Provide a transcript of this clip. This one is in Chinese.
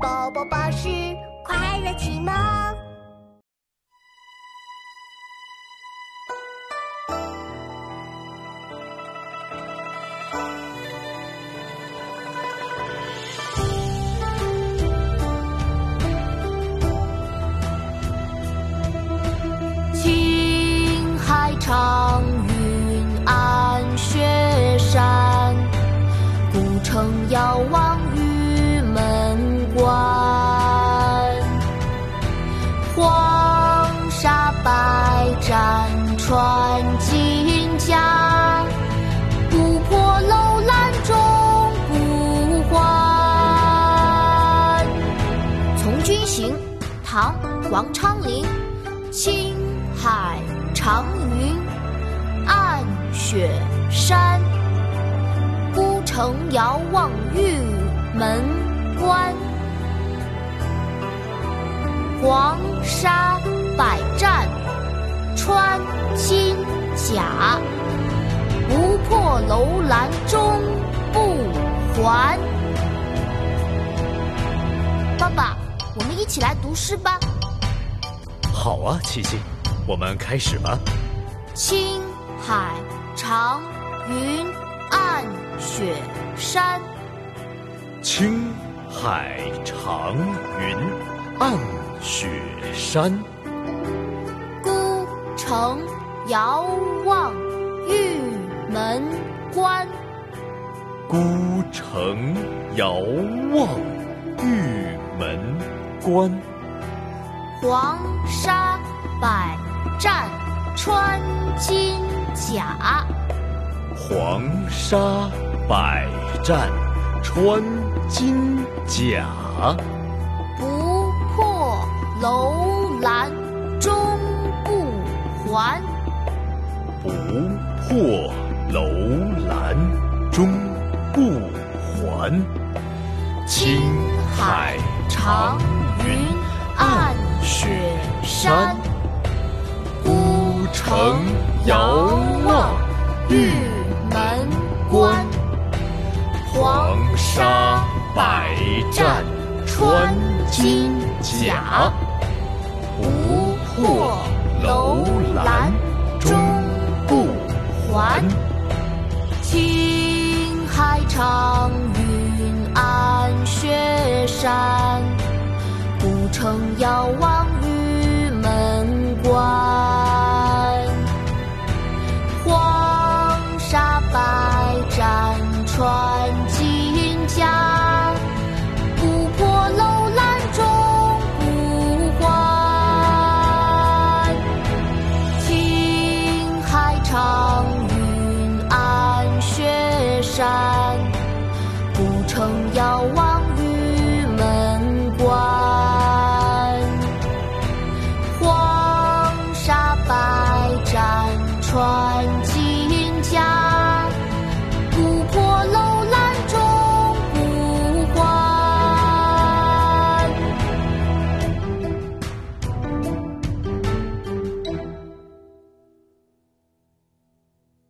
宝宝巴士快乐启蒙。青海长云暗雪山，古城遥望唐·王昌龄。青海长云暗雪山，孤城遥望玉门关。黄沙百战穿金甲，不破楼兰终不还。我们一起来读诗吧。好啊，琪琪，我们开始吧。青海长云暗雪山，青海长云暗雪山，孤城遥望玉门关。孤城遥望玉门关。黄沙百战穿金甲，黄沙百战穿金甲，不破楼兰终不还。不破楼兰终不还。青海长云暗雪山，孤城遥望玉门关。黄沙百战穿金甲，不破楼兰城遥望玉门关黄沙百战穿金甲不破楼兰终不还青海长云暗雪山孤城遥望